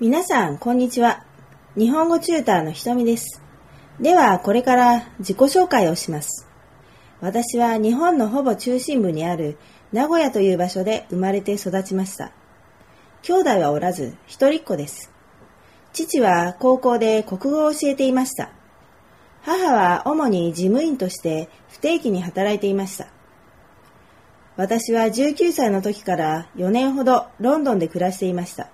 皆さん、こんにちは。日本語チューターのひとみです。では、これから自己紹介をします。私は日本のほぼ中心部にある名古屋という場所で生まれて育ちました。兄弟はおらず、一人っ子です。父は高校で国語を教えていました。母は主に事務員として不定期に働いていました。私は19歳の時から4年ほどロンドンで暮らしていました。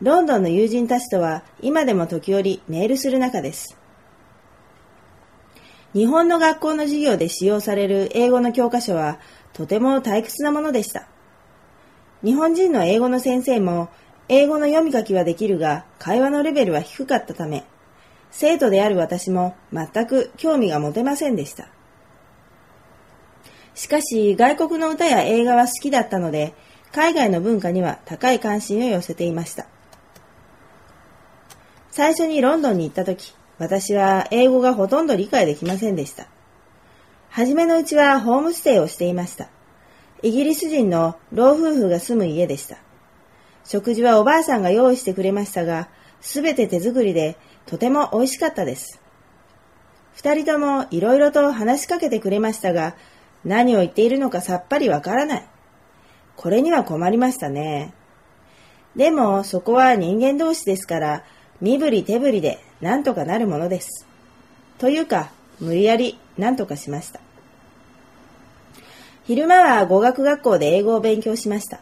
ロンドンの友人たちとは今でも時折メールする仲です。日本の学校の授業で使用される英語の教科書はとても退屈なものでした。日本人の英語の先生も英語の読み書きはできるが会話のレベルは低かったため、生徒である私も全く興味が持てませんでした。しかし外国の歌や映画は好きだったので、海外の文化には高い関心を寄せていました。最初にロンドンに行った時、私は英語がほとんど理解できませんでした。はじめのうちはホームステイをしていました。イギリス人の老夫婦が住む家でした。食事はおばあさんが用意してくれましたが、すべて手作りでとても美味しかったです。二人ともいろいろと話しかけてくれましたが、何を言っているのかさっぱりわからない。これには困りましたね。でもそこは人間同士ですから、身振り手振りで何とかなるものです。というか、無理やり何とかしました。昼間は語学学校で英語を勉強しました。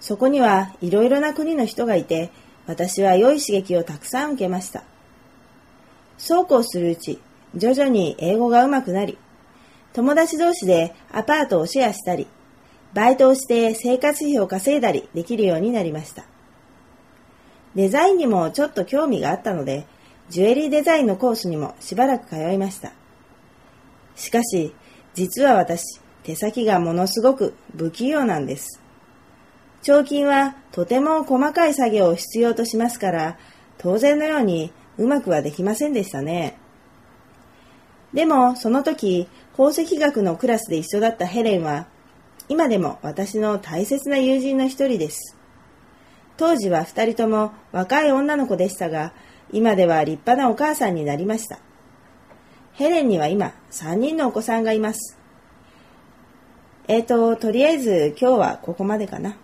そこにはいろいろな国の人がいて、私は良い刺激をたくさん受けました。そうこうするうち、徐々に英語が上手くなり、友達同士でアパートをシェアしたり、バイトをして生活費を稼いだりできるようになりました。デザインにもちょっと興味があったので、ジュエリーデザインのコースにもしばらく通いました。しかし、実は私、手先がものすごく不器用なんです。彫金はとても細かい作業を必要としますから、当然のようにうまくはできませんでしたね。でも、その時、宝石学のクラスで一緒だったヘレンは、今でも私の大切な友人の一人です。当時は二人とも若い女の子でしたが、今では立派なお母さんになりました。ヘレンには今三人のお子さんがいます。えーと、とりあえず今日はここまでかな。